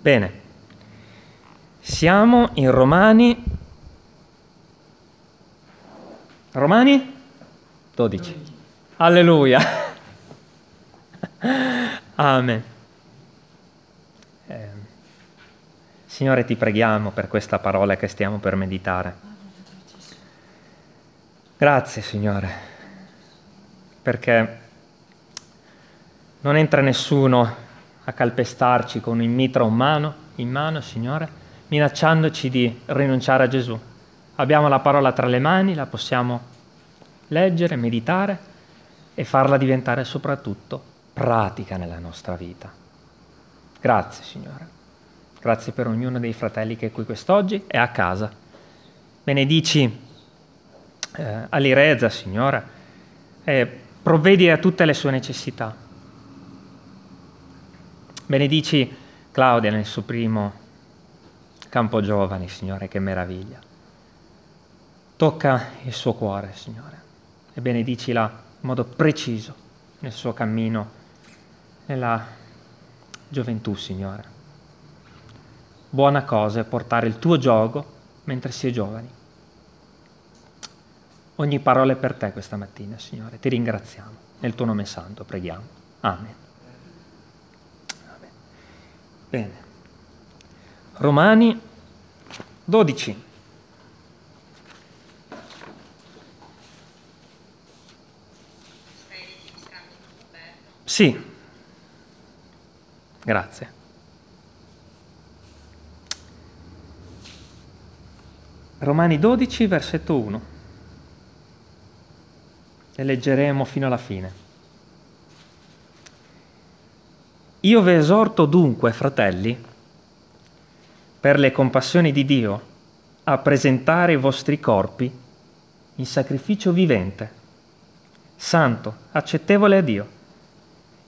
Bene, siamo in Romani. Romani 12. Alleluia. Amen. Eh, Signore, ti preghiamo per questa parola che stiamo per meditare. Grazie, Signore, perché non entra nessuno a calpestarci con il mitra in mano, in mano, Signore, minacciandoci di rinunciare a Gesù. Abbiamo la parola tra le mani, la possiamo leggere, meditare e farla diventare soprattutto pratica nella nostra vita. Grazie, Signore. Grazie per ognuno dei fratelli che è qui quest'oggi e a casa. Benedici eh, all'Ireza, Signore, e provvedi a tutte le sue necessità Benedici Claudia nel suo primo campo giovani, Signore, che meraviglia. Tocca il suo cuore, Signore, e benedicila in modo preciso nel suo cammino, nella gioventù, Signore. Buona cosa è portare il tuo gioco mentre si è giovani. Ogni parola è per te questa mattina, Signore. Ti ringraziamo. Nel tuo nome santo preghiamo. Amen. Bene. Romani 12. Sì. Grazie. Romani 12, versetto 1. E leggeremo fino alla fine. Io vi esorto dunque, fratelli, per le compassioni di Dio, a presentare i vostri corpi in sacrificio vivente, santo, accettevole a Dio,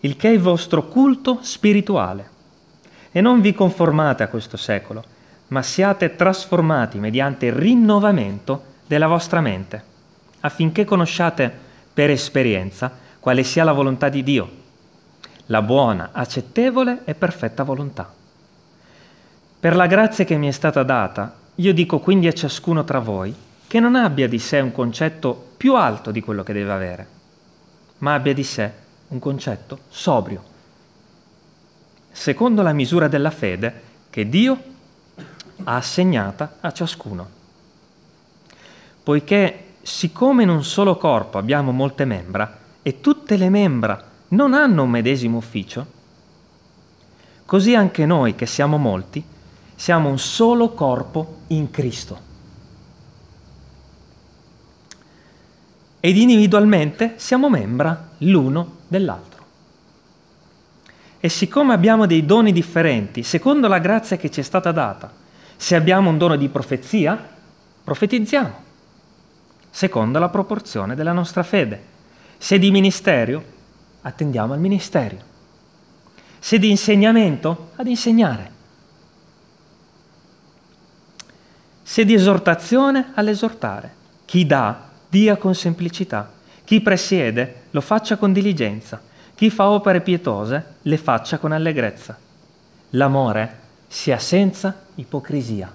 il che è il vostro culto spirituale. E non vi conformate a questo secolo, ma siate trasformati mediante il rinnovamento della vostra mente, affinché conosciate per esperienza quale sia la volontà di Dio la buona, accettevole e perfetta volontà. Per la grazia che mi è stata data, io dico quindi a ciascuno tra voi che non abbia di sé un concetto più alto di quello che deve avere, ma abbia di sé un concetto sobrio, secondo la misura della fede che Dio ha assegnata a ciascuno. Poiché siccome in un solo corpo abbiamo molte membra e tutte le membra non hanno un medesimo ufficio? Così anche noi, che siamo molti, siamo un solo corpo in Cristo. Ed individualmente siamo membra l'uno dell'altro. E siccome abbiamo dei doni differenti, secondo la grazia che ci è stata data, se abbiamo un dono di profezia, profetizziamo, secondo la proporzione della nostra fede. Se di ministerio, attendiamo al ministero. Se di insegnamento, ad insegnare. Se di esortazione, all'esortare. Chi dà, dia con semplicità. Chi presiede, lo faccia con diligenza. Chi fa opere pietose, le faccia con allegrezza. L'amore sia senza ipocrisia.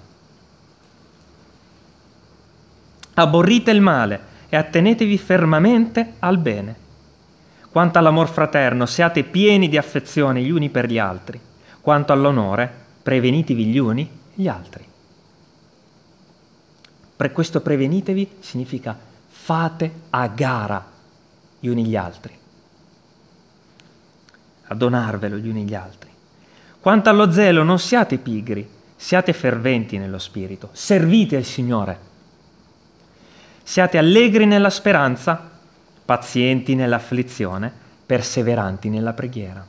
Aborrite il male e attenetevi fermamente al bene quanto all'amor fraterno, siate pieni di affezione gli uni per gli altri. Quanto all'onore, prevenitevi gli uni gli altri. Per questo prevenitevi significa fate a gara gli uni gli altri. A donarvelo gli uni gli altri. Quanto allo zelo, non siate pigri, siate ferventi nello spirito, servite il Signore. Siate allegri nella speranza, pazienti nell'afflizione, perseveranti nella preghiera.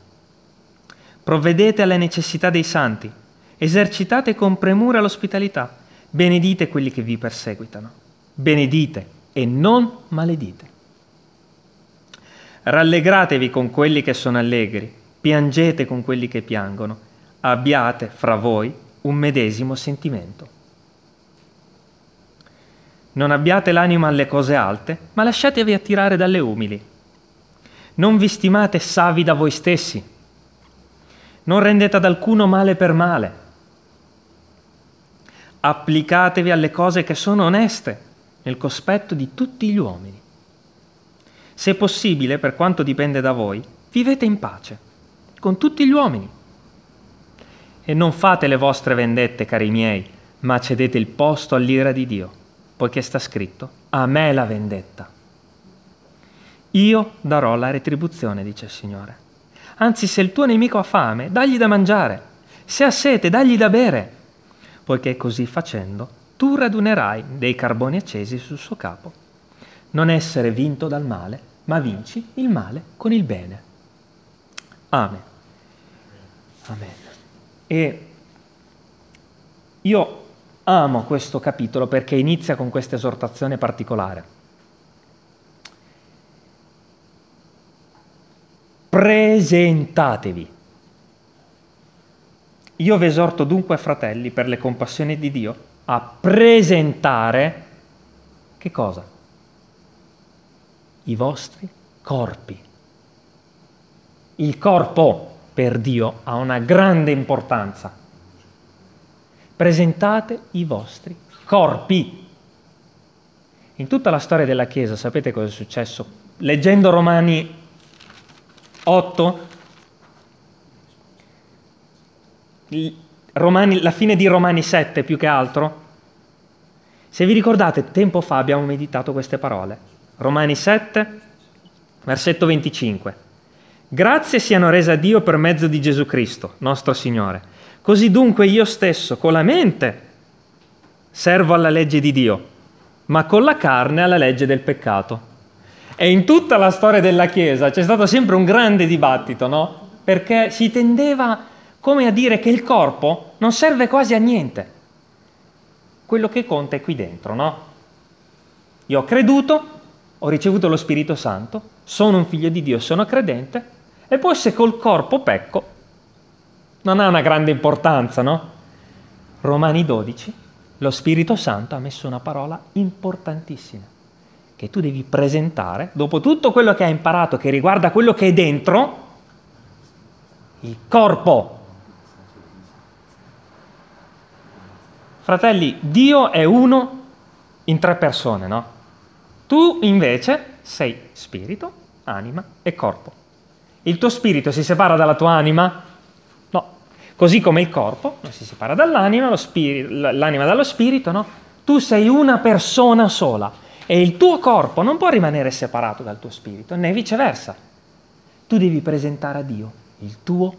Provvedete alle necessità dei santi, esercitate con premura l'ospitalità, benedite quelli che vi perseguitano, benedite e non maledite. Rallegratevi con quelli che sono allegri, piangete con quelli che piangono, abbiate fra voi un medesimo sentimento. Non abbiate l'anima alle cose alte, ma lasciatevi attirare dalle umili. Non vi stimate savi da voi stessi. Non rendete ad alcuno male per male. Applicatevi alle cose che sono oneste, nel cospetto di tutti gli uomini. Se possibile, per quanto dipende da voi, vivete in pace con tutti gli uomini. E non fate le vostre vendette, cari miei, ma cedete il posto all'ira di Dio, poiché sta scritto, a me la vendetta. Io darò la retribuzione, dice il Signore. Anzi, se il tuo nemico ha fame, dagli da mangiare. Se ha sete, dagli da bere. Poiché così facendo, tu radunerai dei carboni accesi sul suo capo. Non essere vinto dal male, ma vinci il male con il bene. Amen. Amen. E io amo questo capitolo perché inizia con questa esortazione particolare. presentatevi. Io vi esorto dunque, fratelli, per le compassioni di Dio, a presentare che cosa? I vostri corpi. Il corpo per Dio ha una grande importanza. Presentate i vostri corpi. In tutta la storia della Chiesa, sapete cosa è successo? Leggendo Romani 8, Romani, la fine di Romani 7 più che altro. Se vi ricordate, tempo fa abbiamo meditato queste parole. Romani 7, versetto 25. Grazie siano rese a Dio per mezzo di Gesù Cristo, nostro Signore. Così dunque io stesso, con la mente, servo alla legge di Dio, ma con la carne alla legge del peccato. E in tutta la storia della Chiesa c'è stato sempre un grande dibattito, no? Perché si tendeva come a dire che il corpo non serve quasi a niente. Quello che conta è qui dentro, no? Io ho creduto, ho ricevuto lo Spirito Santo, sono un figlio di Dio, sono credente, e poi se col corpo pecco, non ha una grande importanza, no? Romani 12, lo Spirito Santo ha messo una parola importantissima che tu devi presentare, dopo tutto quello che hai imparato che riguarda quello che è dentro, il corpo. Fratelli, Dio è uno in tre persone, no? Tu invece sei spirito, anima e corpo. Il tuo spirito si separa dalla tua anima? Così come il corpo non si separa dall'anima, spirito, l'anima dallo spirito, no? Tu sei una persona sola e il tuo corpo non può rimanere separato dal tuo spirito, né viceversa. Tu devi presentare a Dio il tuo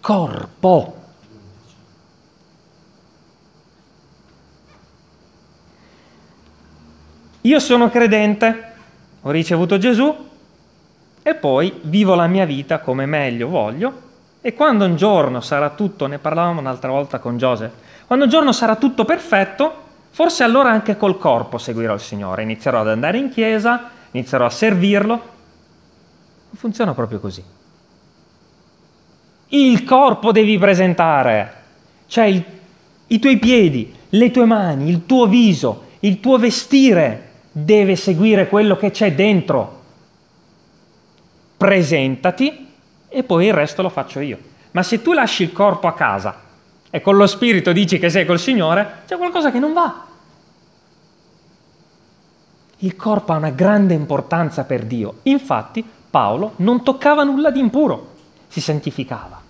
corpo. Io sono credente, ho ricevuto Gesù e poi vivo la mia vita come meglio voglio e quando un giorno sarà tutto, ne parlavamo un'altra volta con Joseph, quando un giorno sarà tutto perfetto, Forse allora anche col corpo seguirò il Signore, inizierò ad andare in chiesa, inizierò a servirlo. Non funziona proprio così. Il corpo devi presentare, cioè il, i tuoi piedi, le tue mani, il tuo viso, il tuo vestire deve seguire quello che c'è dentro. Presentati e poi il resto lo faccio io. Ma se tu lasci il corpo a casa e con lo spirito dici che sei col Signore, c'è qualcosa che non va. Il corpo ha una grande importanza per Dio. Infatti Paolo non toccava nulla di impuro, si santificava.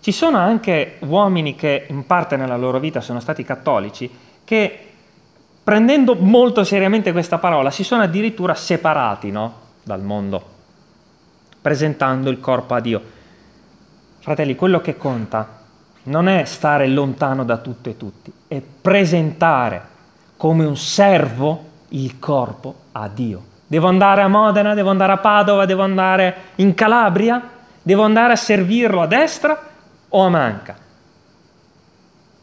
Ci sono anche uomini che in parte nella loro vita sono stati cattolici che prendendo molto seriamente questa parola si sono addirittura separati no? dal mondo, presentando il corpo a Dio. Fratelli, quello che conta non è stare lontano da tutto e tutti, è presentare come un servo il corpo a Dio. Devo andare a Modena, devo andare a Padova, devo andare in Calabria, devo andare a servirlo a destra o a manca.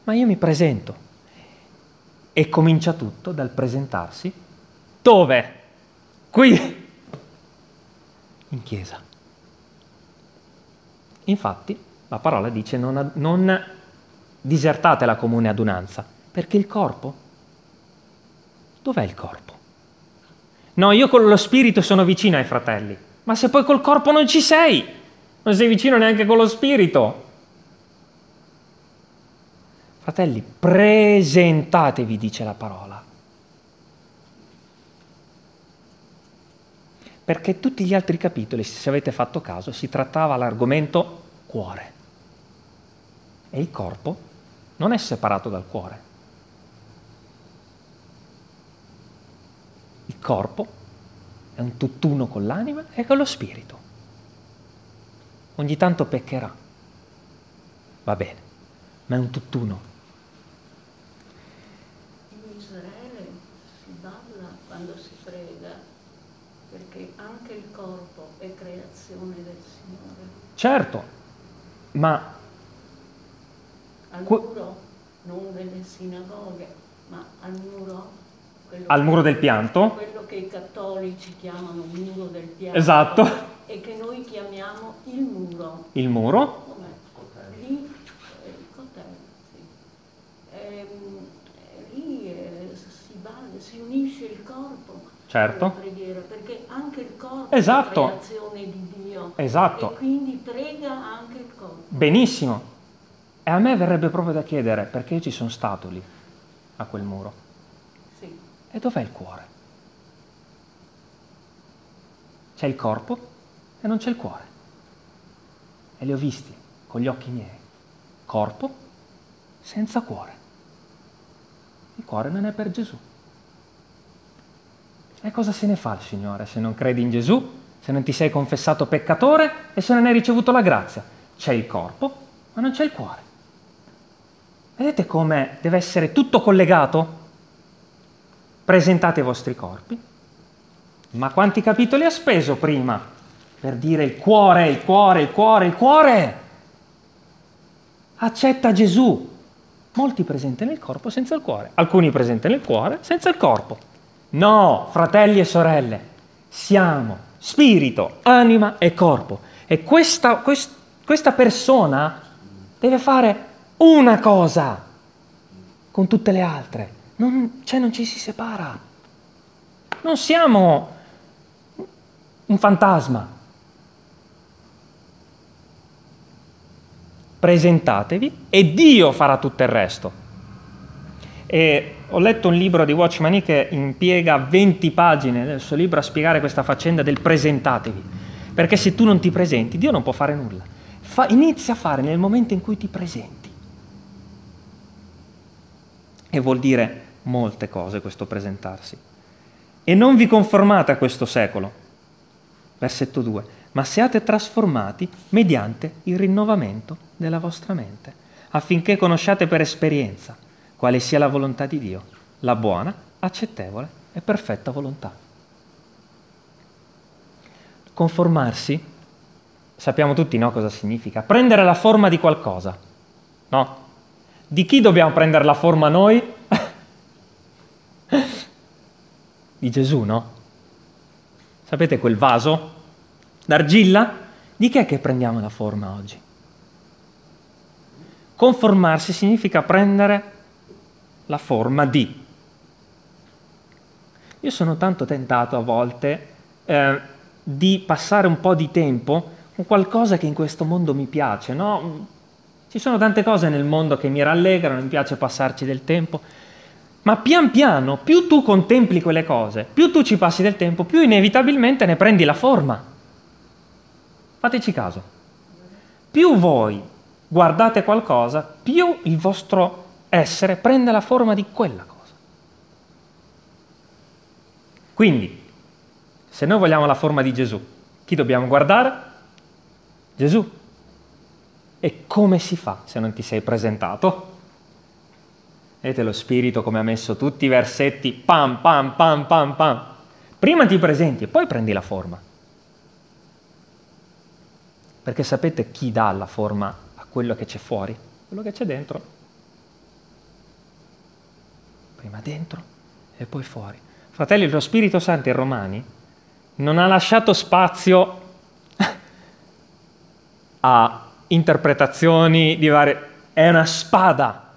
Ma io mi presento e comincia tutto dal presentarsi dove? Qui, in chiesa. Infatti la parola dice non, non disertate la comune adunanza, perché il corpo? Dov'è il corpo? No, io con lo spirito sono vicino ai fratelli, ma se poi col corpo non ci sei, non sei vicino neanche con lo spirito. Fratelli, presentatevi, dice la parola, Perché tutti gli altri capitoli, se avete fatto caso, si trattava l'argomento cuore. E il corpo non è separato dal cuore. Il corpo è un tutt'uno con l'anima e con lo spirito. Ogni tanto peccherà, va bene, ma è un tutt'uno. In Israele si balla quando si prega, perché anche il corpo è creazione del Signore. Certo, ma Al muro, non nelle sinagoghe, ma al muro... al che- muro del pianto, Quello che i cattolici chiamano muro del pianto. esatto, E che noi chiamiamo il muro. il muro, Com'è? Lì, eh, il cotello, sì. Ehm, lì eh, si, balla, si unisce il corpo Certo. preghiera, perché anche il corpo Esatto. è creazione di Dio. Esatto. E quindi prega anche il corpo. benissimo. E a me verrebbe proprio da chiedere perché ci sono stato lì, a quel muro. Sì. E dov'è il cuore? C'è il corpo e non c'è il cuore. E li ho visti con gli occhi miei. Corpo senza cuore. Il cuore non è per Gesù. E cosa se ne fa il Signore se non credi in Gesù, se non ti sei confessato peccatore e se non hai ricevuto la grazia? C'è il corpo, ma non c'è il cuore. Vedete come deve essere tutto collegato? Presentate i vostri corpi. Ma quanti capitoli ha speso prima per dire il cuore, il cuore, il cuore, il cuore? Accetta Gesù. Molti presentano il corpo senza il cuore, alcuni presentano il cuore senza il corpo. No, fratelli e sorelle, siamo spirito, anima e corpo. E questa, quest- questa persona deve fare una cosa con tutte le altre. Non, cioè non ci si separa. Non siamo un fantasma. Presentatevi e Dio farà tutto il resto. E ho letto un libro di Watchman che impiega 20 pagine del suo libro a spiegare questa faccenda del presentatevi. Perché se tu non ti presenti, Dio non può fare nulla. Fa- inizia a fare nel momento in cui ti presenti. E vuol dire molte cose questo presentarsi. E non vi conformate a questo secolo, versetto 2, ma siate trasformati mediante il rinnovamento della vostra mente, affinché conosciate per esperienza quale sia la volontà di Dio, la buona, accettevole e perfetta volontà. Conformarsi, sappiamo tutti no cosa significa, prendere la forma di qualcosa, no? Di chi dobbiamo prendere la forma noi? di Gesù, no? Sapete quel vaso d'argilla? Di che è che prendiamo la forma oggi? Conformarsi significa prendere la forma di. Io sono tanto tentato a volte eh, di passare un po' di tempo con qualcosa che in questo mondo mi piace, no? Ci sono tante cose nel mondo che mi rallegrano, mi piace passarci del tempo, ma pian piano, più tu contempli quelle cose, più tu ci passi del tempo, più inevitabilmente ne prendi la forma. Fateci caso. Più voi guardate qualcosa, più il vostro essere prende la forma di quella cosa. Quindi, se noi vogliamo la forma di Gesù, chi dobbiamo guardare? Gesù. E come si fa se non ti sei presentato? Vedete lo spirito come ha messo tutti i versetti, pam, pam, pam, pam, pam. Prima ti presenti e poi prendi la forma. Perché sapete chi dà la forma a quello che c'è fuori? Quello che c'è dentro. Prima dentro e poi fuori. Fratelli, lo Spirito Santo in Romani non ha lasciato spazio a interpretazioni di varie... È una spada.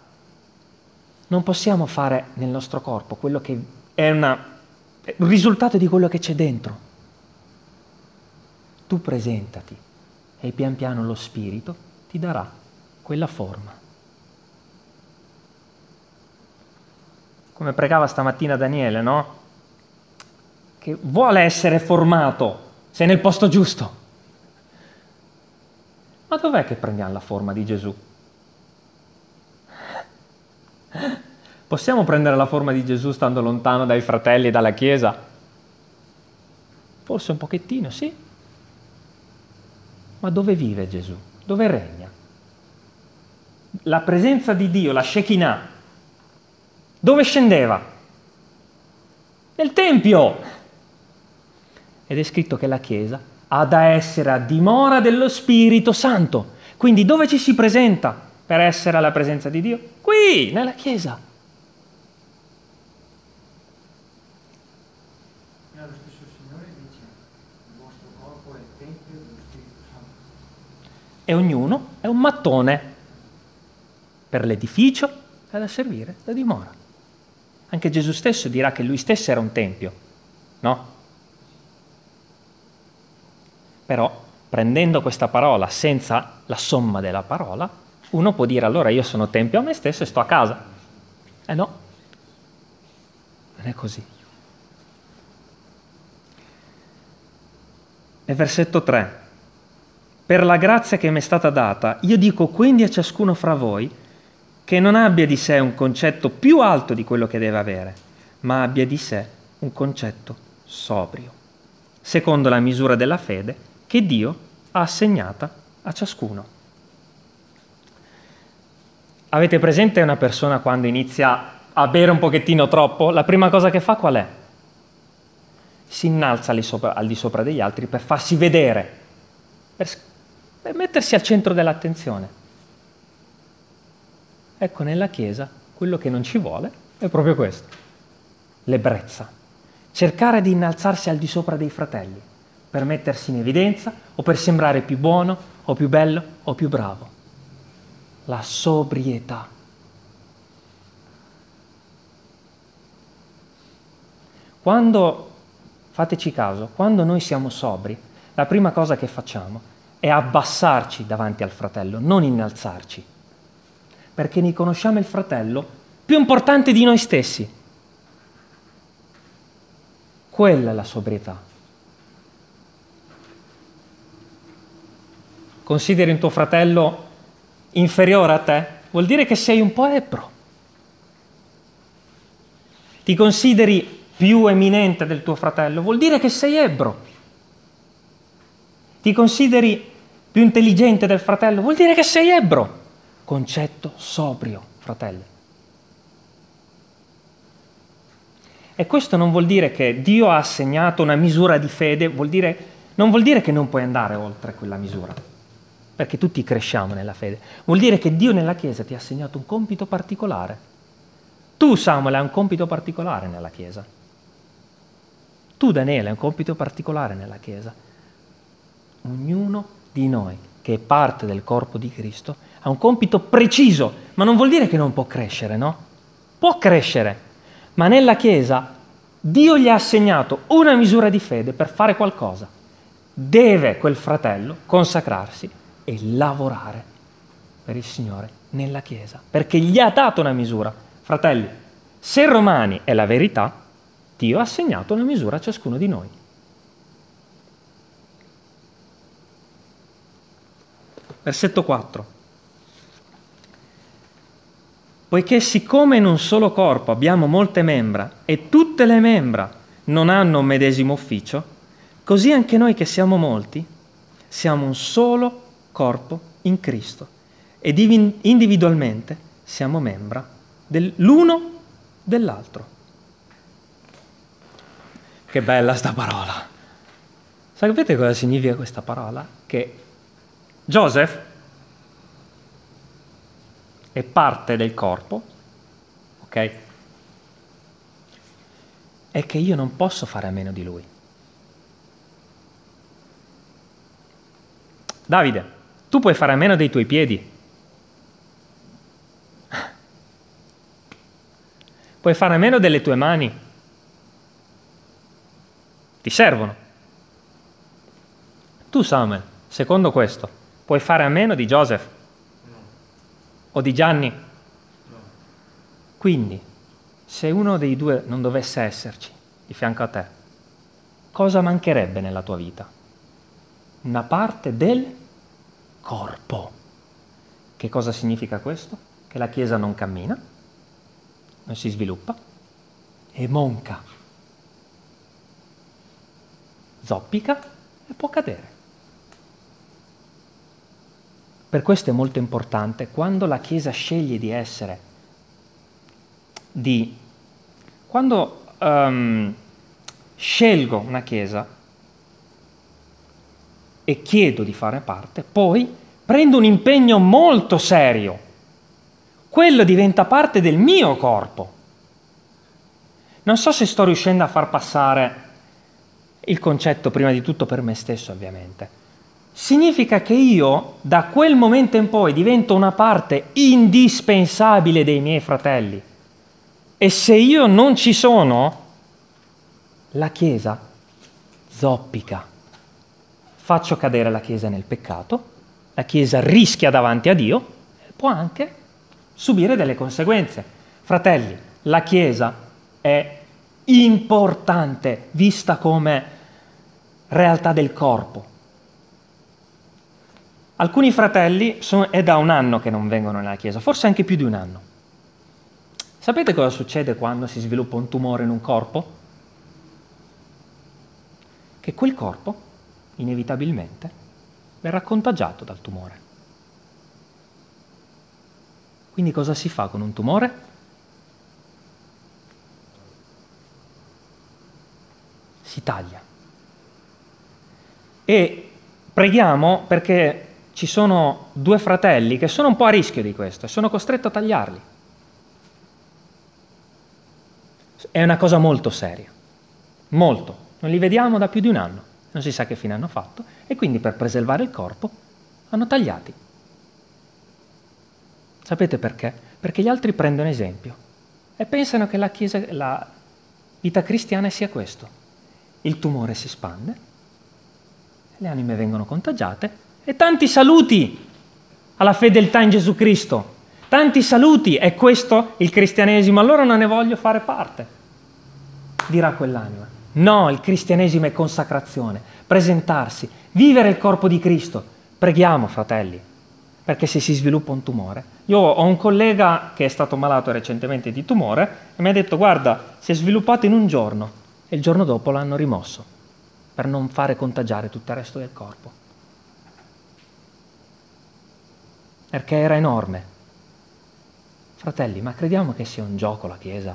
Non possiamo fare nel nostro corpo quello che è una... un risultato di quello che c'è dentro. Tu presentati e pian piano lo Spirito ti darà quella forma. Come pregava stamattina Daniele, no? Che vuole essere formato, sei nel posto giusto. Ma dov'è che prendiamo la forma di Gesù? Possiamo prendere la forma di Gesù stando lontano dai fratelli e dalla Chiesa? Forse un pochettino, sì. Ma dove vive Gesù? Dove regna? La presenza di Dio, la Shekinah, dove scendeva? Nel Tempio. Ed è scritto che la Chiesa ha da essere a dimora dello Spirito Santo. Quindi dove ci si presenta per essere alla presenza di Dio? Qui, nella Chiesa. E ognuno è un mattone per l'edificio e da servire da dimora. Anche Gesù stesso dirà che lui stesso era un tempio, no? Però prendendo questa parola senza la somma della parola, uno può dire allora io sono tempio a me stesso e sto a casa. Eh no, non è così. E versetto 3. Per la grazia che mi è stata data, io dico quindi a ciascuno fra voi che non abbia di sé un concetto più alto di quello che deve avere, ma abbia di sé un concetto sobrio, secondo la misura della fede che Dio ha assegnata a ciascuno. Avete presente una persona quando inizia a bere un pochettino troppo? La prima cosa che fa qual è? Si innalza al di sopra, al di sopra degli altri per farsi vedere, per, per mettersi al centro dell'attenzione. Ecco, nella Chiesa quello che non ci vuole è proprio questo, l'ebbrezza. Cercare di innalzarsi al di sopra dei fratelli per mettersi in evidenza o per sembrare più buono o più bello o più bravo. La sobrietà. Quando, fateci caso, quando noi siamo sobri, la prima cosa che facciamo è abbassarci davanti al fratello, non innalzarci, perché ne conosciamo il fratello più importante di noi stessi. Quella è la sobrietà. consideri un tuo fratello inferiore a te, vuol dire che sei un po' ebro. Ti consideri più eminente del tuo fratello, vuol dire che sei ebro. Ti consideri più intelligente del fratello, vuol dire che sei ebro. Concetto sobrio, fratello. E questo non vuol dire che Dio ha assegnato una misura di fede, vuol dire, non vuol dire che non puoi andare oltre quella misura perché tutti cresciamo nella fede, vuol dire che Dio nella Chiesa ti ha assegnato un compito particolare. Tu, Samuel, hai un compito particolare nella Chiesa. Tu, Daniele, hai un compito particolare nella Chiesa. Ognuno di noi, che è parte del corpo di Cristo, ha un compito preciso, ma non vuol dire che non può crescere, no? Può crescere, ma nella Chiesa Dio gli ha assegnato una misura di fede per fare qualcosa. Deve quel fratello consacrarsi e lavorare per il Signore nella Chiesa, perché gli ha dato una misura. Fratelli, se Romani è la verità, Dio ha assegnato una misura a ciascuno di noi. Versetto 4. Poiché siccome in un solo corpo abbiamo molte membra e tutte le membra non hanno un medesimo ufficio, così anche noi che siamo molti siamo un solo corpo in Cristo ed individualmente siamo membra dell'uno dell'altro. Che bella sta parola! Sapete cosa significa questa parola? Che Joseph è parte del corpo, ok? E che io non posso fare a meno di lui. Davide, tu puoi fare a meno dei tuoi piedi. Puoi fare a meno delle tue mani. Ti servono. Tu, Samuel, secondo questo, puoi fare a meno di Joseph? O di Gianni? Quindi, se uno dei due non dovesse esserci di fianco a te, cosa mancherebbe nella tua vita? Una parte del corpo. Che cosa significa questo? Che la Chiesa non cammina, non si sviluppa, è monca, zoppica e può cadere. Per questo è molto importante quando la Chiesa sceglie di essere, di, quando um, scelgo una Chiesa e chiedo di fare parte, poi prendo un impegno molto serio. Quello diventa parte del mio corpo. Non so se sto riuscendo a far passare il concetto prima di tutto per me stesso, ovviamente significa che io da quel momento in poi divento una parte indispensabile dei miei fratelli. E se io non ci sono, la Chiesa zoppica. Faccio cadere la Chiesa nel peccato, la Chiesa rischia davanti a Dio e può anche subire delle conseguenze. Fratelli, la Chiesa è importante vista come realtà del corpo Alcuni fratelli sono, è da un anno che non vengono nella chiesa, forse anche più di un anno. Sapete cosa succede quando si sviluppa un tumore in un corpo? Che quel corpo, inevitabilmente, verrà contagiato dal tumore. Quindi cosa si fa con un tumore? Si taglia. E preghiamo perché ci sono due fratelli che sono un po' a rischio di questo e sono costretto a tagliarli. È una cosa molto seria, molto. Non li vediamo da più di un anno, non si sa che fine hanno fatto e quindi per preservare il corpo hanno tagliati. Sapete perché? Perché gli altri prendono esempio e pensano che la, chiesa, la vita cristiana sia questo. Il tumore si spande, le anime vengono contagiate e tanti saluti alla fedeltà in Gesù Cristo. Tanti saluti, è questo il cristianesimo? Allora non ne voglio fare parte, dirà quell'anima. No, il cristianesimo è consacrazione, presentarsi, vivere il corpo di Cristo. Preghiamo, fratelli, perché se si sviluppa un tumore. Io ho un collega che è stato malato recentemente di tumore e mi ha detto guarda, si è sviluppato in un giorno e il giorno dopo l'hanno rimosso per non fare contagiare tutto il resto del corpo. Perché era enorme. Fratelli, ma crediamo che sia un gioco la Chiesa?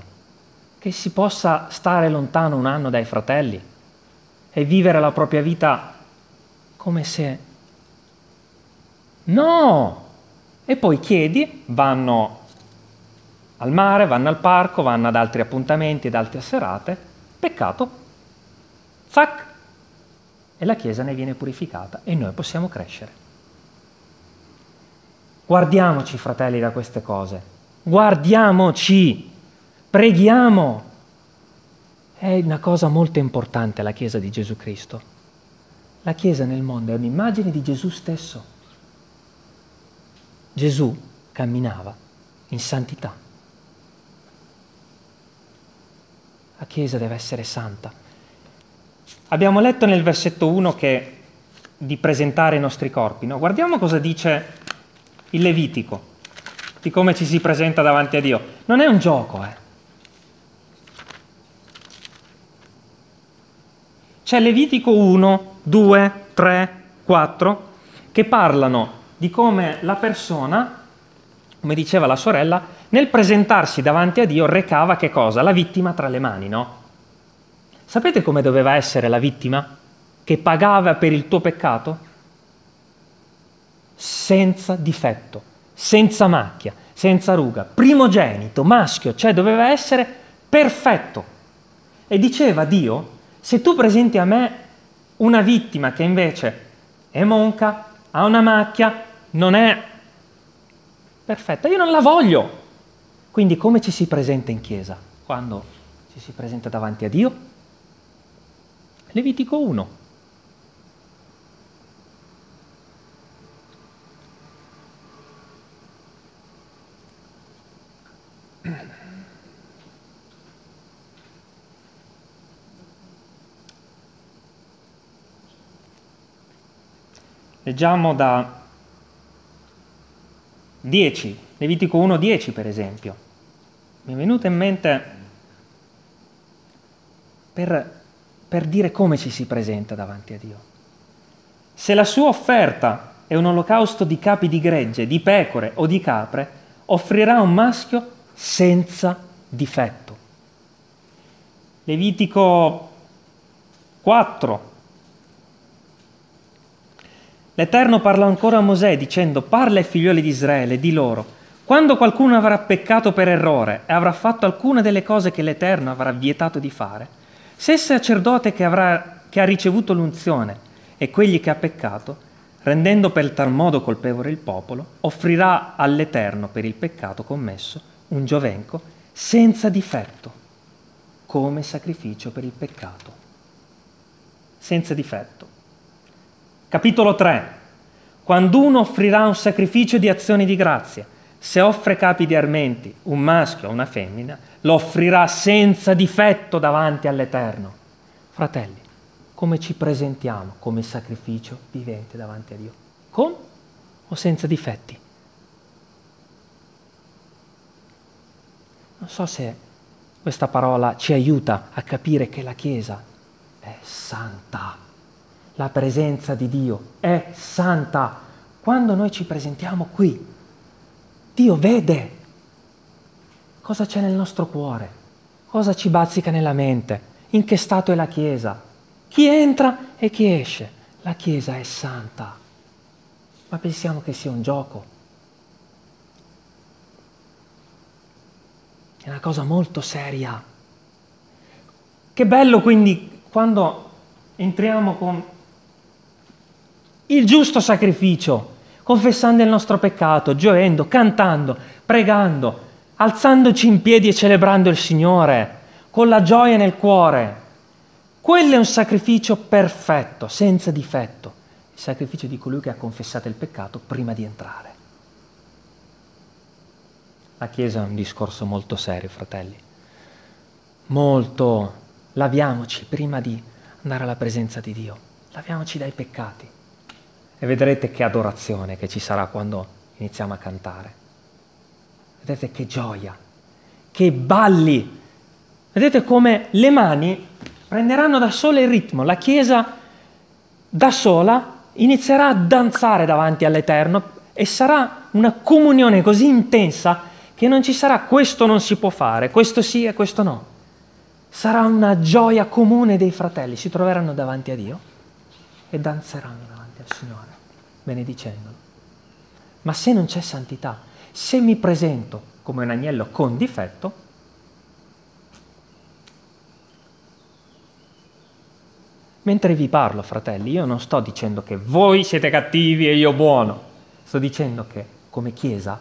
Che si possa stare lontano un anno dai fratelli e vivere la propria vita come se... No! E poi chiedi, vanno al mare, vanno al parco, vanno ad altri appuntamenti, ad altre serate, peccato, zac, e la Chiesa ne viene purificata e noi possiamo crescere. Guardiamoci, fratelli, da queste cose. Guardiamoci. Preghiamo. È una cosa molto importante la Chiesa di Gesù Cristo. La Chiesa nel mondo è un'immagine di Gesù stesso. Gesù camminava in santità. La Chiesa deve essere santa. Abbiamo letto nel versetto 1 che di presentare i nostri corpi. No? Guardiamo cosa dice il Levitico, di come ci si presenta davanti a Dio. Non è un gioco, eh. C'è Levitico 1, 2, 3, 4 che parlano di come la persona, come diceva la sorella, nel presentarsi davanti a Dio recava che cosa? La vittima tra le mani, no? Sapete come doveva essere la vittima che pagava per il tuo peccato? Senza difetto, senza macchia, senza ruga, primogenito, maschio, cioè doveva essere perfetto. E diceva Dio, se tu presenti a me una vittima che invece è monca, ha una macchia, non è perfetta, io non la voglio. Quindi come ci si presenta in chiesa? Quando ci si presenta davanti a Dio? Levitico 1. Leggiamo da 10, Levitico 1.10 per esempio. Mi è venuto in mente per, per dire come ci si presenta davanti a Dio. Se la sua offerta è un olocausto di capi di gregge, di pecore o di capre, offrirà un maschio senza difetto. Levitico 4. L'Eterno parla ancora a Mosè dicendo parla ai figlioli di Israele, di loro, quando qualcuno avrà peccato per errore e avrà fatto alcune delle cose che l'Eterno avrà vietato di fare, se il sacerdote che, avrà, che ha ricevuto l'unzione e quegli che ha peccato, rendendo per tal modo colpevole il popolo, offrirà all'Eterno per il peccato commesso un giovenco senza difetto, come sacrificio per il peccato. Senza difetto. Capitolo 3. Quando uno offrirà un sacrificio di azioni di grazia, se offre capi di armenti, un maschio o una femmina, lo offrirà senza difetto davanti all'Eterno. Fratelli, come ci presentiamo come sacrificio vivente davanti a Dio? Con o senza difetti? Non so se questa parola ci aiuta a capire che la Chiesa è santa. La presenza di Dio è santa. Quando noi ci presentiamo qui, Dio vede cosa c'è nel nostro cuore, cosa ci bazzica nella mente, in che stato è la Chiesa chi entra e chi esce. La Chiesa è santa. Ma pensiamo che sia un gioco. È una cosa molto seria. Che bello quindi quando entriamo con il giusto sacrificio, confessando il nostro peccato, gioendo, cantando, pregando, alzandoci in piedi e celebrando il Signore, con la gioia nel cuore. Quello è un sacrificio perfetto, senza difetto, il sacrificio di colui che ha confessato il peccato prima di entrare. La Chiesa è un discorso molto serio, fratelli. Molto. Laviamoci prima di andare alla presenza di Dio. Laviamoci dai peccati. E vedrete che adorazione che ci sarà quando iniziamo a cantare. Vedete che gioia, che balli. Vedete come le mani prenderanno da sole il ritmo, la Chiesa da sola inizierà a danzare davanti all'Eterno e sarà una comunione così intensa che non ci sarà questo non si può fare, questo sì e questo no. Sarà una gioia comune dei fratelli, si troveranno davanti a Dio e danzeranno davanti al Signore, benedicendolo. Ma se non c'è santità, se mi presento come un agnello con difetto, Mentre vi parlo, fratelli, io non sto dicendo che voi siete cattivi e io buono. Sto dicendo che, come Chiesa,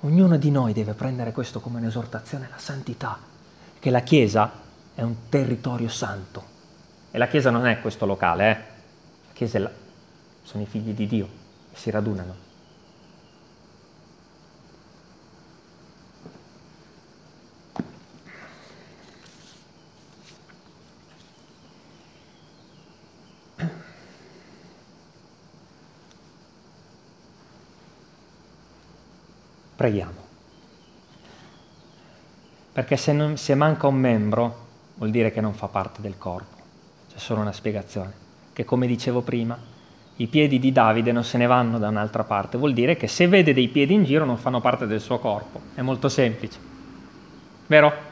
ognuno di noi deve prendere questo come un'esortazione alla santità, che la Chiesa è un territorio santo. E la Chiesa non è questo locale, eh? La Chiesa la... sono i figli di Dio, si radunano. Preghiamo. Perché se, non, se manca un membro vuol dire che non fa parte del corpo. C'è solo una spiegazione. Che come dicevo prima, i piedi di Davide non se ne vanno da un'altra parte. Vuol dire che se vede dei piedi in giro non fanno parte del suo corpo. È molto semplice. Vero?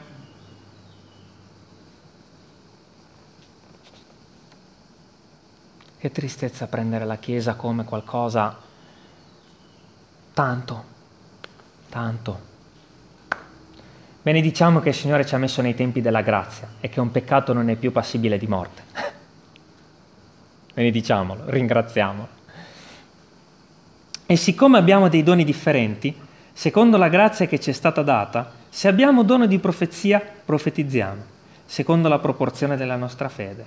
Che tristezza prendere la Chiesa come qualcosa tanto tanto. Benediciamo che il Signore ci ha messo nei tempi della grazia e che un peccato non è più passibile di morte. Benediciamolo, ringraziamolo. E siccome abbiamo dei doni differenti, secondo la grazia che ci è stata data, se abbiamo dono di profezia, profetizziamo, secondo la proporzione della nostra fede.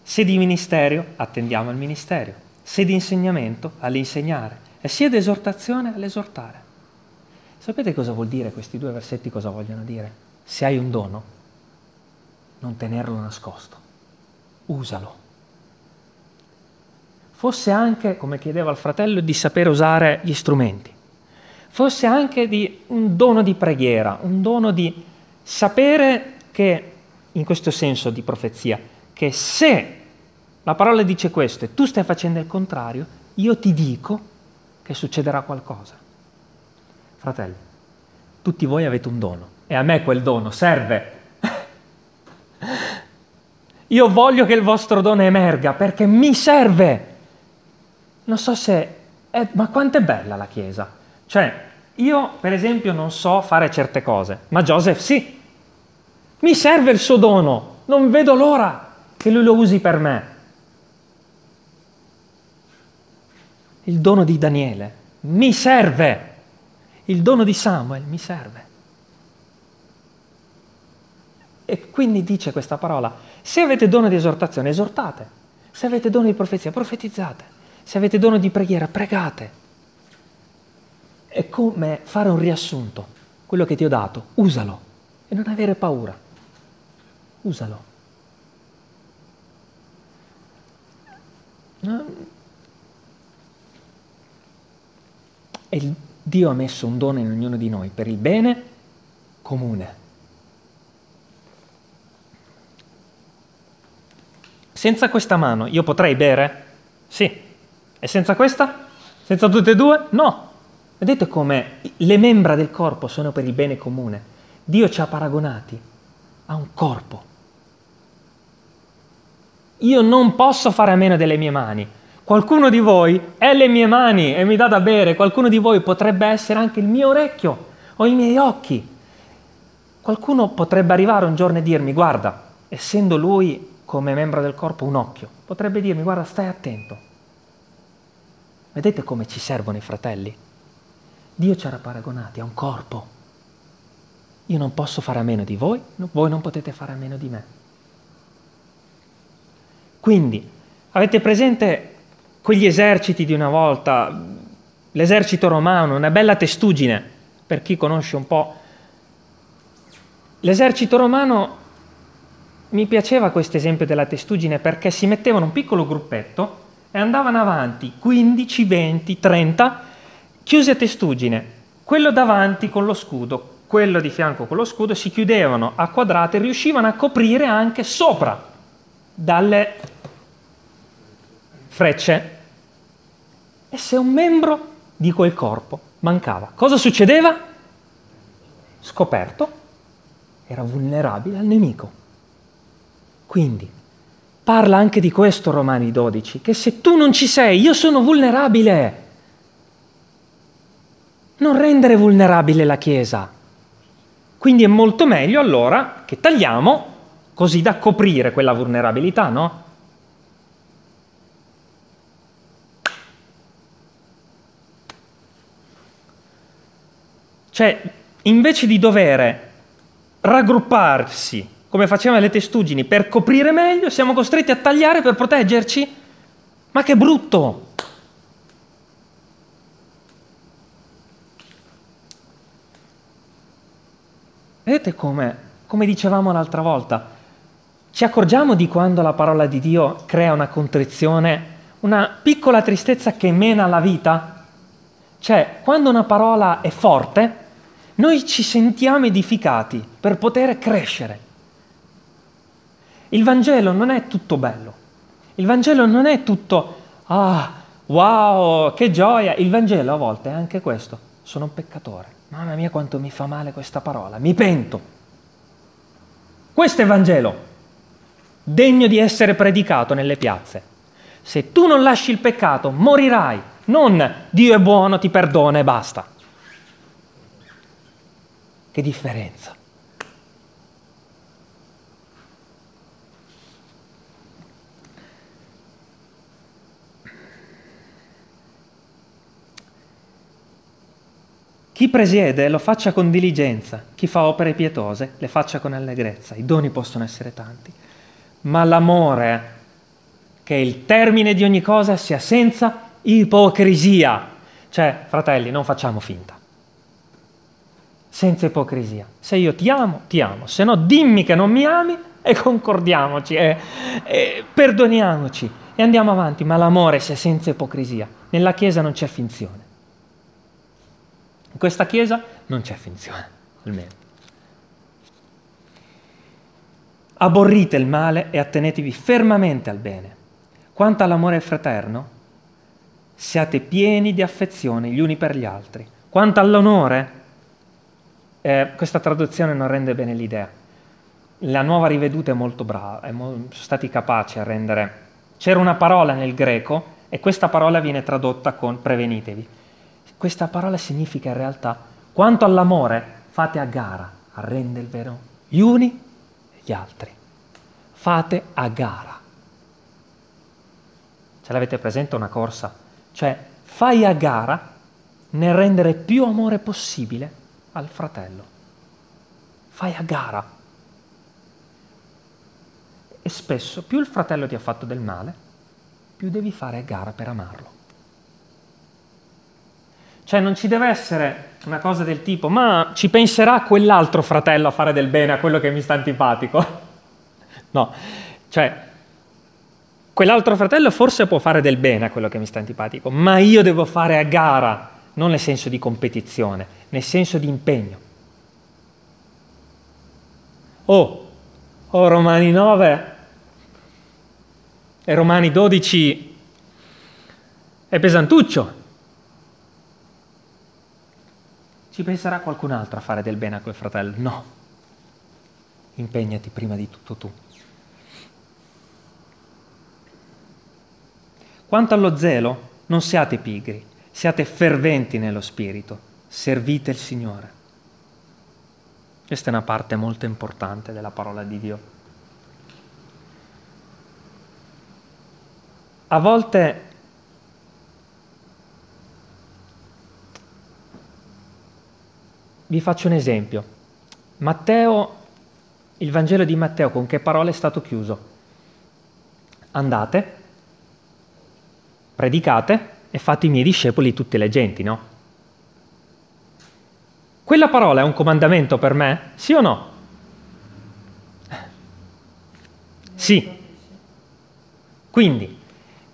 Se di ministero, attendiamo al ministero, se di insegnamento, all'insegnare, e sia di esortazione, all'esortare. Sapete cosa vuol dire questi due versetti? Cosa vogliono dire? Se hai un dono, non tenerlo nascosto, usalo. Fosse anche, come chiedeva il fratello, di sapere usare gli strumenti, fosse anche di un dono di preghiera, un dono di sapere che, in questo senso di profezia, che se la parola dice questo e tu stai facendo il contrario, io ti dico che succederà qualcosa. Fratelli, tutti voi avete un dono e a me quel dono serve. Io voglio che il vostro dono emerga perché mi serve. Non so se... È, ma quanto è bella la Chiesa. Cioè, io per esempio non so fare certe cose, ma Joseph sì. Mi serve il suo dono. Non vedo l'ora che lui lo usi per me. Il dono di Daniele mi serve. Il dono di Samuel mi serve. E quindi dice questa parola, se avete dono di esortazione, esortate. Se avete dono di profezia, profetizzate. Se avete dono di preghiera, pregate. È come fare un riassunto. Quello che ti ho dato, usalo e non avere paura. Usalo. E Dio ha messo un dono in ognuno di noi per il bene comune. Senza questa mano io potrei bere? Sì. E senza questa? Senza tutte e due? No. Vedete come le membra del corpo sono per il bene comune. Dio ci ha paragonati a un corpo. Io non posso fare a meno delle mie mani. Qualcuno di voi è le mie mani e mi dà da bere, qualcuno di voi potrebbe essere anche il mio orecchio o i miei occhi. Qualcuno potrebbe arrivare un giorno e dirmi, guarda, essendo lui come membro del corpo un occhio, potrebbe dirmi, guarda, stai attento. Vedete come ci servono i fratelli? Dio ci ha paragonati a un corpo. Io non posso fare a meno di voi, voi non potete fare a meno di me. Quindi, avete presente quegli eserciti di una volta, l'esercito romano, una bella testuggine, per chi conosce un po'. L'esercito romano mi piaceva questo esempio della testuggine perché si mettevano un piccolo gruppetto e andavano avanti 15, 20, 30, chiusi a testuggine. Quello davanti con lo scudo, quello di fianco con lo scudo, si chiudevano a quadrate e riuscivano a coprire anche sopra dalle frecce e se un membro di quel corpo mancava, cosa succedeva? Scoperto, era vulnerabile al nemico. Quindi parla anche di questo Romani 12, che se tu non ci sei, io sono vulnerabile. Non rendere vulnerabile la Chiesa. Quindi è molto meglio allora che tagliamo così da coprire quella vulnerabilità, no? Cioè, invece di dover raggrupparsi come facevano le testuggini per coprire meglio, siamo costretti a tagliare per proteggerci? Ma che brutto! Vedete come, come dicevamo l'altra volta, ci accorgiamo di quando la parola di Dio crea una contrizione, una piccola tristezza che mena la vita? Cioè, quando una parola è forte, noi ci sentiamo edificati per poter crescere. Il Vangelo non è tutto bello. Il Vangelo non è tutto, ah, wow, che gioia. Il Vangelo a volte è anche questo. Sono un peccatore. Mamma mia quanto mi fa male questa parola. Mi pento. Questo è Vangelo, degno di essere predicato nelle piazze. Se tu non lasci il peccato, morirai. Non Dio è buono, ti perdona e basta. Che differenza! Chi presiede lo faccia con diligenza, chi fa opere pietose le faccia con allegrezza. I doni possono essere tanti, ma l'amore, che è il termine di ogni cosa, sia senza ipocrisia. Cioè, fratelli, non facciamo finta senza ipocrisia. Se io ti amo, ti amo, se no dimmi che non mi ami e concordiamoci, e, e perdoniamoci. e andiamo avanti, ma l'amore sia senza ipocrisia. Nella Chiesa non c'è finzione. In questa Chiesa non c'è finzione, almeno. Aborrite il male e attenetevi fermamente al bene. Quanto all'amore fraterno, siate pieni di affezione gli uni per gli altri. Quanto all'onore, eh, questa traduzione non rende bene l'idea. La nuova riveduta è molto brava, mo- sono stati capaci a rendere... C'era una parola nel greco e questa parola viene tradotta con prevenitevi. Questa parola significa in realtà quanto all'amore fate a gara a rendervelo gli uni e gli altri. Fate a gara. Ce l'avete presente una corsa? Cioè fai a gara nel rendere più amore possibile al fratello. Fai a gara. E spesso più il fratello ti ha fatto del male, più devi fare a gara per amarlo. Cioè non ci deve essere una cosa del tipo, ma ci penserà quell'altro fratello a fare del bene a quello che mi sta antipatico? No, cioè quell'altro fratello forse può fare del bene a quello che mi sta antipatico, ma io devo fare a gara, non nel senso di competizione, nel senso di impegno. Oh, oh Romani 9 e Romani 12 è pesantuccio. Ci penserà qualcun altro a fare del bene a quel fratello? No. Impegnati prima di tutto tu. Quanto allo zelo, non siate pigri, siate ferventi nello spirito, servite il Signore. Questa è una parte molto importante della parola di Dio. A volte Vi faccio un esempio. Matteo, il Vangelo di Matteo con che parole è stato chiuso? Andate, predicate e fate i miei discepoli tutte le genti, no? Quella parola è un comandamento per me? Sì o no? Sì. Quindi,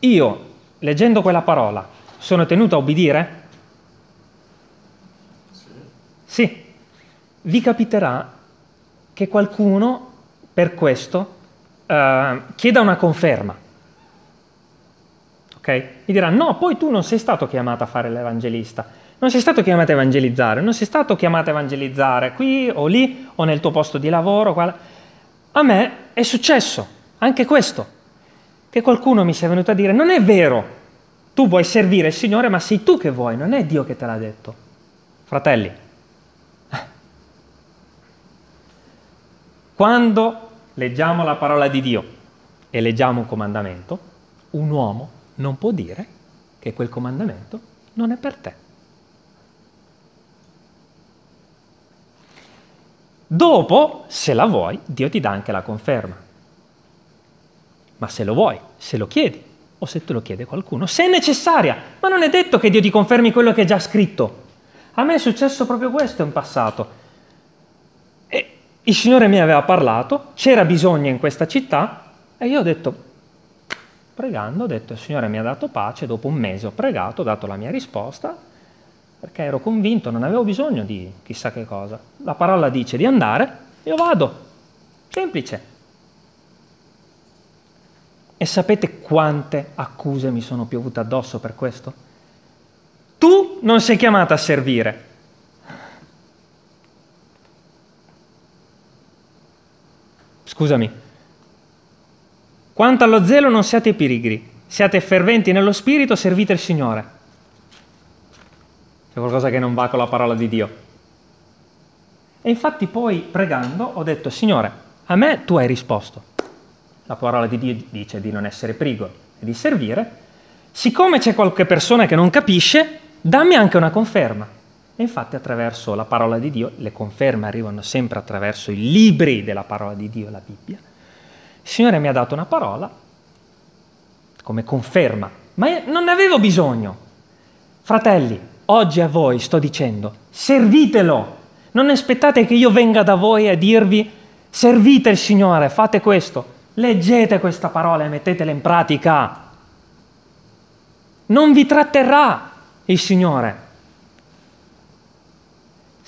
io, leggendo quella parola, sono tenuto a obbedire? Sì, vi capiterà che qualcuno per questo uh, chieda una conferma. Ok? Mi dirà, no, poi tu non sei stato chiamato a fare l'evangelista, non sei stato chiamato a evangelizzare, non sei stato chiamato a evangelizzare qui o lì o nel tuo posto di lavoro. Qual... A me è successo anche questo, che qualcuno mi sia venuto a dire, non è vero, tu vuoi servire il Signore, ma sei tu che vuoi, non è Dio che te l'ha detto. Fratelli, Quando leggiamo la parola di Dio e leggiamo un comandamento, un uomo non può dire che quel comandamento non è per te. Dopo, se la vuoi, Dio ti dà anche la conferma. Ma se lo vuoi, se lo chiedi, o se te lo chiede qualcuno, se è necessaria, ma non è detto che Dio ti confermi quello che è già scritto. A me è successo proprio questo in passato il Signore mi aveva parlato, c'era bisogno in questa città e io ho detto, pregando, ho detto, il Signore mi ha dato pace, dopo un mese ho pregato, ho dato la mia risposta, perché ero convinto, non avevo bisogno di chissà che cosa. La parola dice di andare, io vado. Semplice. E sapete quante accuse mi sono piovute addosso per questo? Tu non sei chiamata a servire, Scusami. Quanto allo zelo non siate pirigri, siate ferventi nello spirito, servite il Signore. C'è qualcosa che non va con la parola di Dio. E infatti poi pregando ho detto, Signore, a me tu hai risposto. La parola di Dio dice di non essere prigoli e di servire. Siccome c'è qualche persona che non capisce, dammi anche una conferma. E infatti attraverso la parola di Dio, le conferme arrivano sempre attraverso i libri della parola di Dio, la Bibbia. Il Signore mi ha dato una parola come conferma, ma non ne avevo bisogno. Fratelli, oggi a voi sto dicendo, servitelo. Non aspettate che io venga da voi a dirvi, servite il Signore, fate questo. Leggete questa parola e mettetela in pratica. Non vi tratterrà il Signore.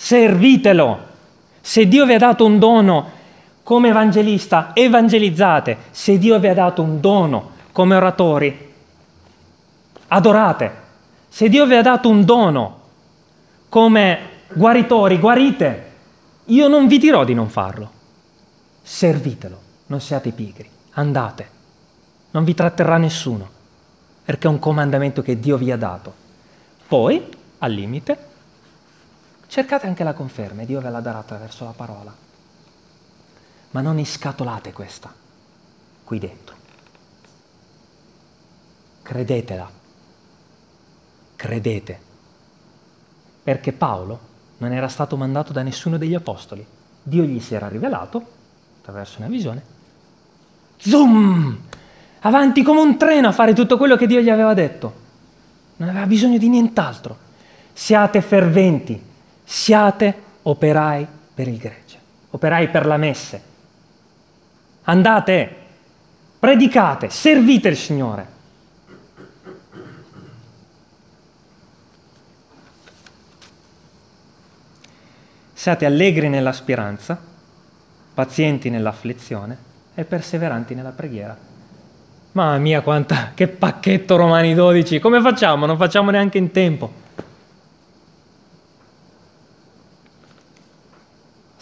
Servitelo. Se Dio vi ha dato un dono come evangelista, evangelizzate. Se Dio vi ha dato un dono come oratori, adorate. Se Dio vi ha dato un dono come guaritori, guarite. Io non vi dirò di non farlo. Servitelo, non siate pigri, andate. Non vi tratterrà nessuno, perché è un comandamento che Dio vi ha dato. Poi, al limite, cercate anche la conferma e Dio ve la darà attraverso la parola. Ma non iscatolate questa qui dentro. Credetela. Credete. Perché Paolo non era stato mandato da nessuno degli apostoli. Dio gli si era rivelato attraverso una visione. Zoom! Avanti come un treno a fare tutto quello che Dio gli aveva detto. Non aveva bisogno di nient'altro. Siate ferventi, siate operai per il gregge, operai per la messe. Andate, predicate, servite il Signore. Siate allegri nella speranza, pazienti nell'afflizione e perseveranti nella preghiera. Mamma mia, quanta, che pacchetto Romani 12! Come facciamo? Non facciamo neanche in tempo.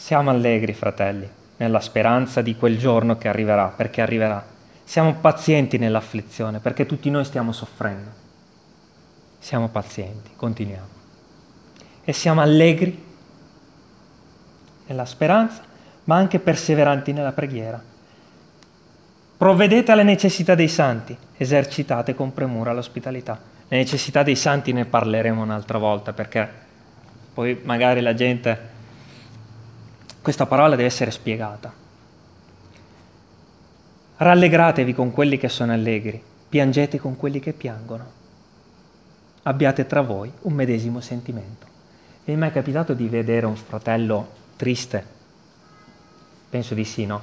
Siamo allegri, fratelli, nella speranza di quel giorno che arriverà, perché arriverà. Siamo pazienti nell'afflizione, perché tutti noi stiamo soffrendo. Siamo pazienti, continuiamo. E siamo allegri nella speranza, ma anche perseveranti nella preghiera. Provvedete alle necessità dei santi, esercitate con premura l'ospitalità. Le necessità dei santi ne parleremo un'altra volta perché poi magari la gente, questa parola deve essere spiegata. Rallegratevi con quelli che sono allegri, piangete con quelli che piangono. Abbiate tra voi un medesimo sentimento. Vi è mai capitato di vedere un fratello triste? Penso di sì, no?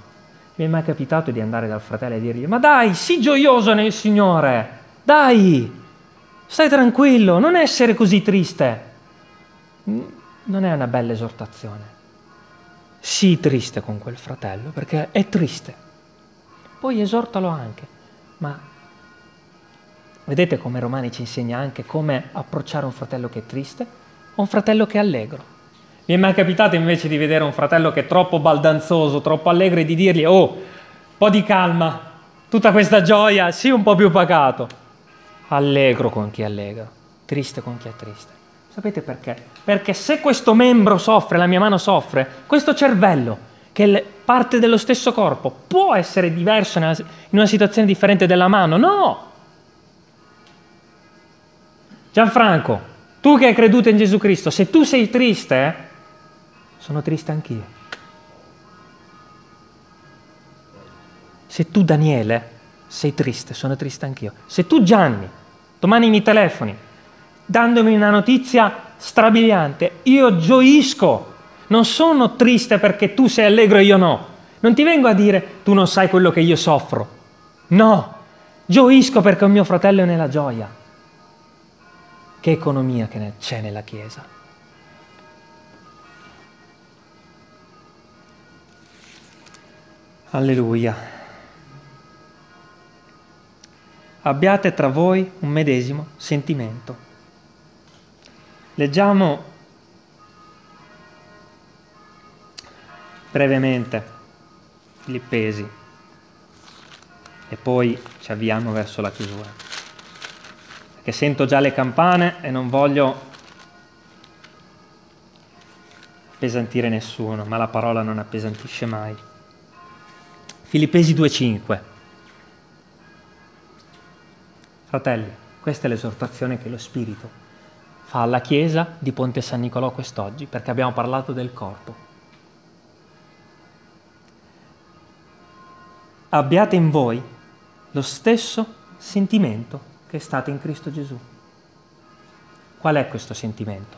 Mi è mai capitato di andare dal fratello e dirgli, ma dai, sii gioioso nel Signore, dai, stai tranquillo, non essere così triste. Non è una bella esortazione. Sii triste con quel fratello perché è triste. Poi esortalo anche, ma vedete come Romani ci insegna anche come approcciare un fratello che è triste o un fratello che è allegro. Mi è mai capitato invece di vedere un fratello che è troppo baldanzoso, troppo allegro e di dirgli, oh, un po' di calma, tutta questa gioia, sii un po' più pacato. Allegro con chi è allegro, triste con chi è triste. Sapete perché? Perché se questo membro soffre, la mia mano soffre, questo cervello, che è parte dello stesso corpo, può essere diverso in una situazione differente della mano? No! Gianfranco, tu che hai creduto in Gesù Cristo, se tu sei triste, sono triste anch'io. Se tu Daniele sei triste, sono triste anch'io. Se tu Gianni domani mi telefoni dandomi una notizia strabiliante, io gioisco. Non sono triste perché tu sei allegro e io no. Non ti vengo a dire tu non sai quello che io soffro. No, gioisco perché un mio fratello è nella gioia. Che economia che c'è nella Chiesa. Alleluia. Abbiate tra voi un medesimo sentimento. Leggiamo brevemente Filippesi e poi ci avviamo verso la chiusura. Perché sento già le campane e non voglio appesantire nessuno, ma la parola non appesantisce mai. Filippesi 2.5. Fratelli, questa è l'esortazione che lo Spirito fa alla Chiesa di Ponte San Nicolò quest'oggi, perché abbiamo parlato del corpo. Abbiate in voi lo stesso sentimento che è stato in Cristo Gesù. Qual è questo sentimento?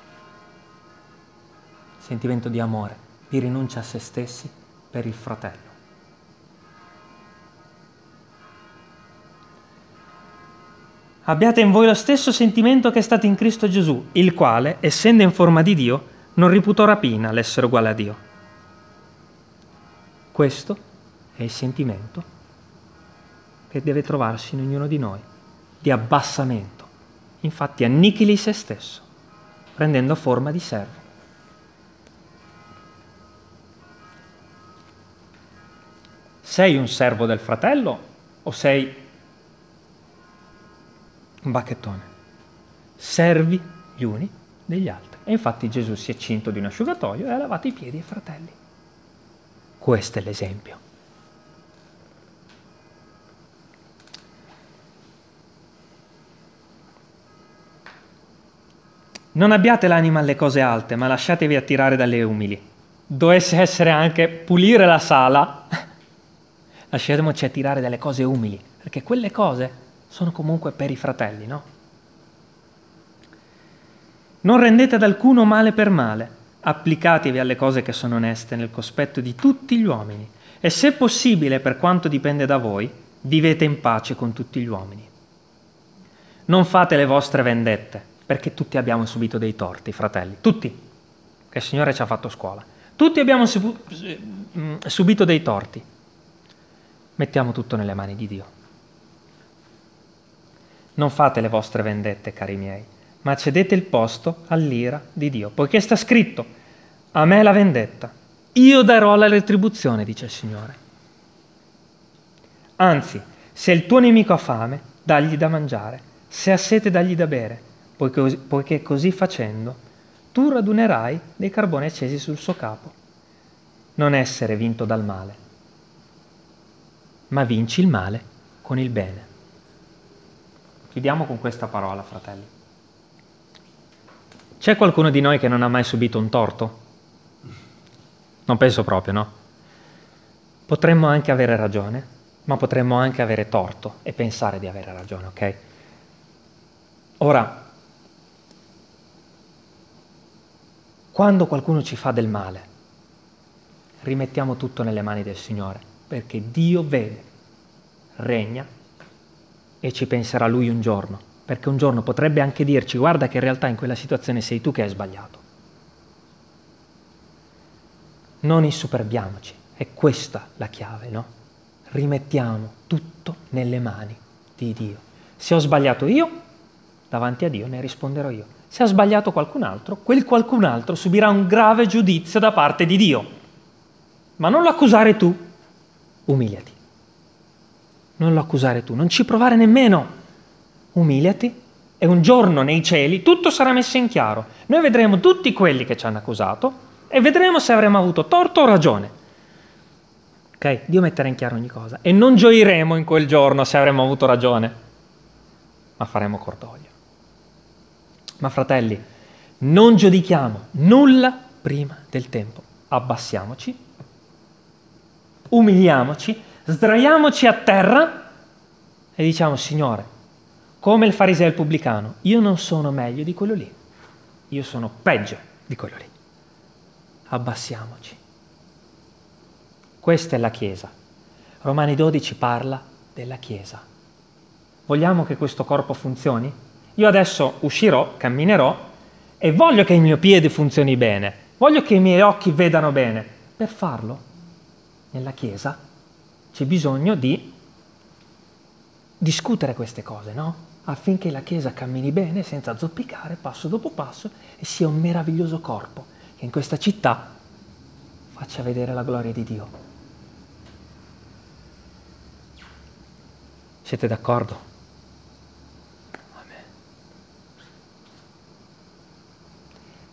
Sentimento di amore, di rinuncia a se stessi per il fratello. Abbiate in voi lo stesso sentimento che è stato in Cristo Gesù, il quale, essendo in forma di Dio, non reputò rapina l'essere uguale a Dio. Questo è il sentimento che deve trovarsi in ognuno di noi, di abbassamento. Infatti annichili se stesso, prendendo forma di servo. Sei un servo del fratello o sei un bacchettone? Servi gli uni degli altri. E infatti Gesù si è cinto di un asciugatoio e ha lavato i piedi ai fratelli. Questo è l'esempio. Non abbiate l'anima alle cose alte, ma lasciatevi attirare dalle umili. Dovesse essere anche pulire la sala, lasciamoci attirare dalle cose umili, perché quelle cose sono comunque per i fratelli, no? Non rendete ad alcuno male per male, applicatevi alle cose che sono oneste nel cospetto di tutti gli uomini, e se possibile, per quanto dipende da voi, vivete in pace con tutti gli uomini. Non fate le vostre vendette, perché tutti abbiamo subito dei torti, fratelli, tutti, che il Signore ci ha fatto scuola. Tutti abbiamo mm, subito dei torti mettiamo tutto nelle mani di Dio. Non fate le vostre vendette, cari miei, ma cedete il posto all'ira di Dio, poiché sta scritto, a me la vendetta, io darò la retribuzione, dice il Signore. Anzi, se il tuo nemico ha fame, dagli da mangiare, se ha sete, dagli da bere, poiché, poiché così facendo tu radunerai dei carboni accesi sul suo capo. Non essere vinto dal male, ma vinci il male con il bene. Chiudiamo con questa parola, fratelli. C'è qualcuno di noi che non ha mai subito un torto? Non penso proprio, no? Potremmo anche avere ragione, ma potremmo anche avere torto e pensare di avere ragione, ok? Ora, quando qualcuno ci fa del male, rimettiamo tutto nelle mani del Signore perché Dio vede, regna e ci penserà Lui un giorno, perché un giorno potrebbe anche dirci guarda che in realtà in quella situazione sei tu che hai sbagliato. Non insuperbiamoci, è questa la chiave, no? Rimettiamo tutto nelle mani di Dio. Se ho sbagliato io, davanti a Dio ne risponderò io. Se ha sbagliato qualcun altro, quel qualcun altro subirà un grave giudizio da parte di Dio. Ma non lo accusare tu, umiliati. Non lo accusare tu, non ci provare nemmeno. Umiliati e un giorno nei cieli tutto sarà messo in chiaro. Noi vedremo tutti quelli che ci hanno accusato e vedremo se avremo avuto torto o ragione. Ok? Dio metterà in chiaro ogni cosa e non gioiremo in quel giorno se avremo avuto ragione, ma faremo cordoglio. Ma fratelli, non giudichiamo nulla prima del tempo. Abbassiamoci umiliamoci, sdraiamoci a terra e diciamo, Signore, come il fariseo e il pubblicano, io non sono meglio di quello lì, io sono peggio di quello lì. Abbassiamoci. Questa è la Chiesa. Romani 12 parla della Chiesa. Vogliamo che questo corpo funzioni? Io adesso uscirò, camminerò e voglio che il mio piede funzioni bene, voglio che i miei occhi vedano bene. Per farlo nella Chiesa c'è bisogno di discutere queste cose, no? Affinché la Chiesa cammini bene senza zoppicare passo dopo passo e sia un meraviglioso corpo che in questa città faccia vedere la gloria di Dio. Siete d'accordo? Amen.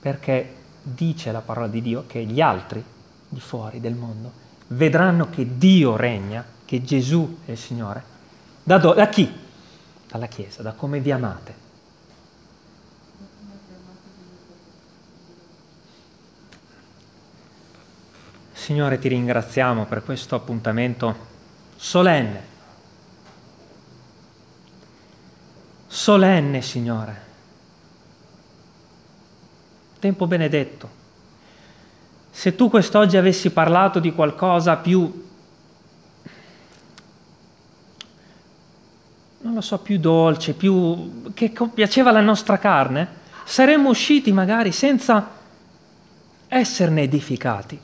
Perché dice la parola di Dio che gli altri di fuori del mondo vedranno che Dio regna, che Gesù è il Signore. Da, do, da chi? Dalla Chiesa, da come vi amate. Signore, ti ringraziamo per questo appuntamento solenne. Solenne, Signore. Tempo benedetto se tu quest'oggi avessi parlato di qualcosa più, non lo so, più dolce, più che piaceva alla nostra carne, saremmo usciti magari senza esserne edificati.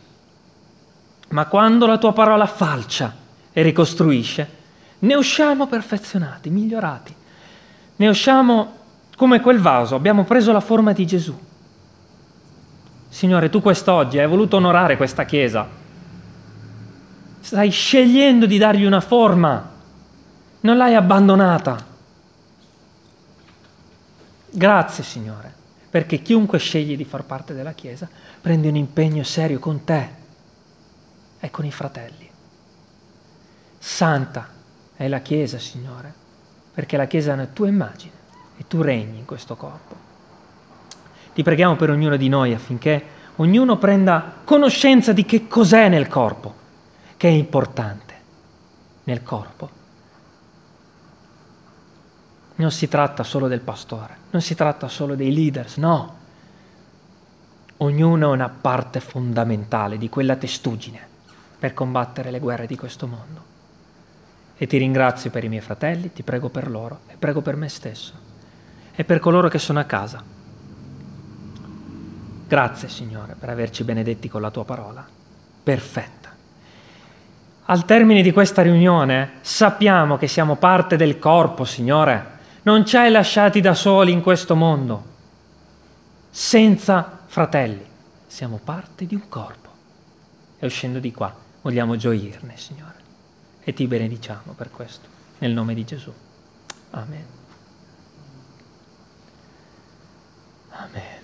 Ma quando la tua parola falcia e ricostruisce, ne usciamo perfezionati, migliorati. Ne usciamo come quel vaso, abbiamo preso la forma di Gesù. Signore, tu quest'oggi hai voluto onorare questa Chiesa. Stai scegliendo di dargli una forma, non l'hai abbandonata. Grazie, Signore, perché chiunque sceglie di far parte della Chiesa prende un impegno serio con te e con i fratelli. Santa è la Chiesa, Signore, perché la Chiesa è una tua immagine e tu regni in questo corpo. Ti preghiamo per ognuno di noi affinché ognuno prenda conoscenza di che cos'è nel corpo, che è importante nel corpo. Non si tratta solo del pastore, non si tratta solo dei leaders, no. Ognuno è una parte fondamentale di quella testuggine per combattere le guerre di questo mondo. E ti ringrazio per i miei fratelli, ti prego per loro e prego per me stesso e per coloro che sono a casa. Grazie Signore per averci benedetti con la tua parola. Perfetta. Al termine di questa riunione sappiamo che siamo parte del corpo, Signore. Non ci hai lasciati da soli in questo mondo. Senza fratelli. Siamo parte di un corpo. E uscendo di qua vogliamo gioirne, Signore. E ti benediciamo per questo. Nel nome di Gesù. Amen. Amen.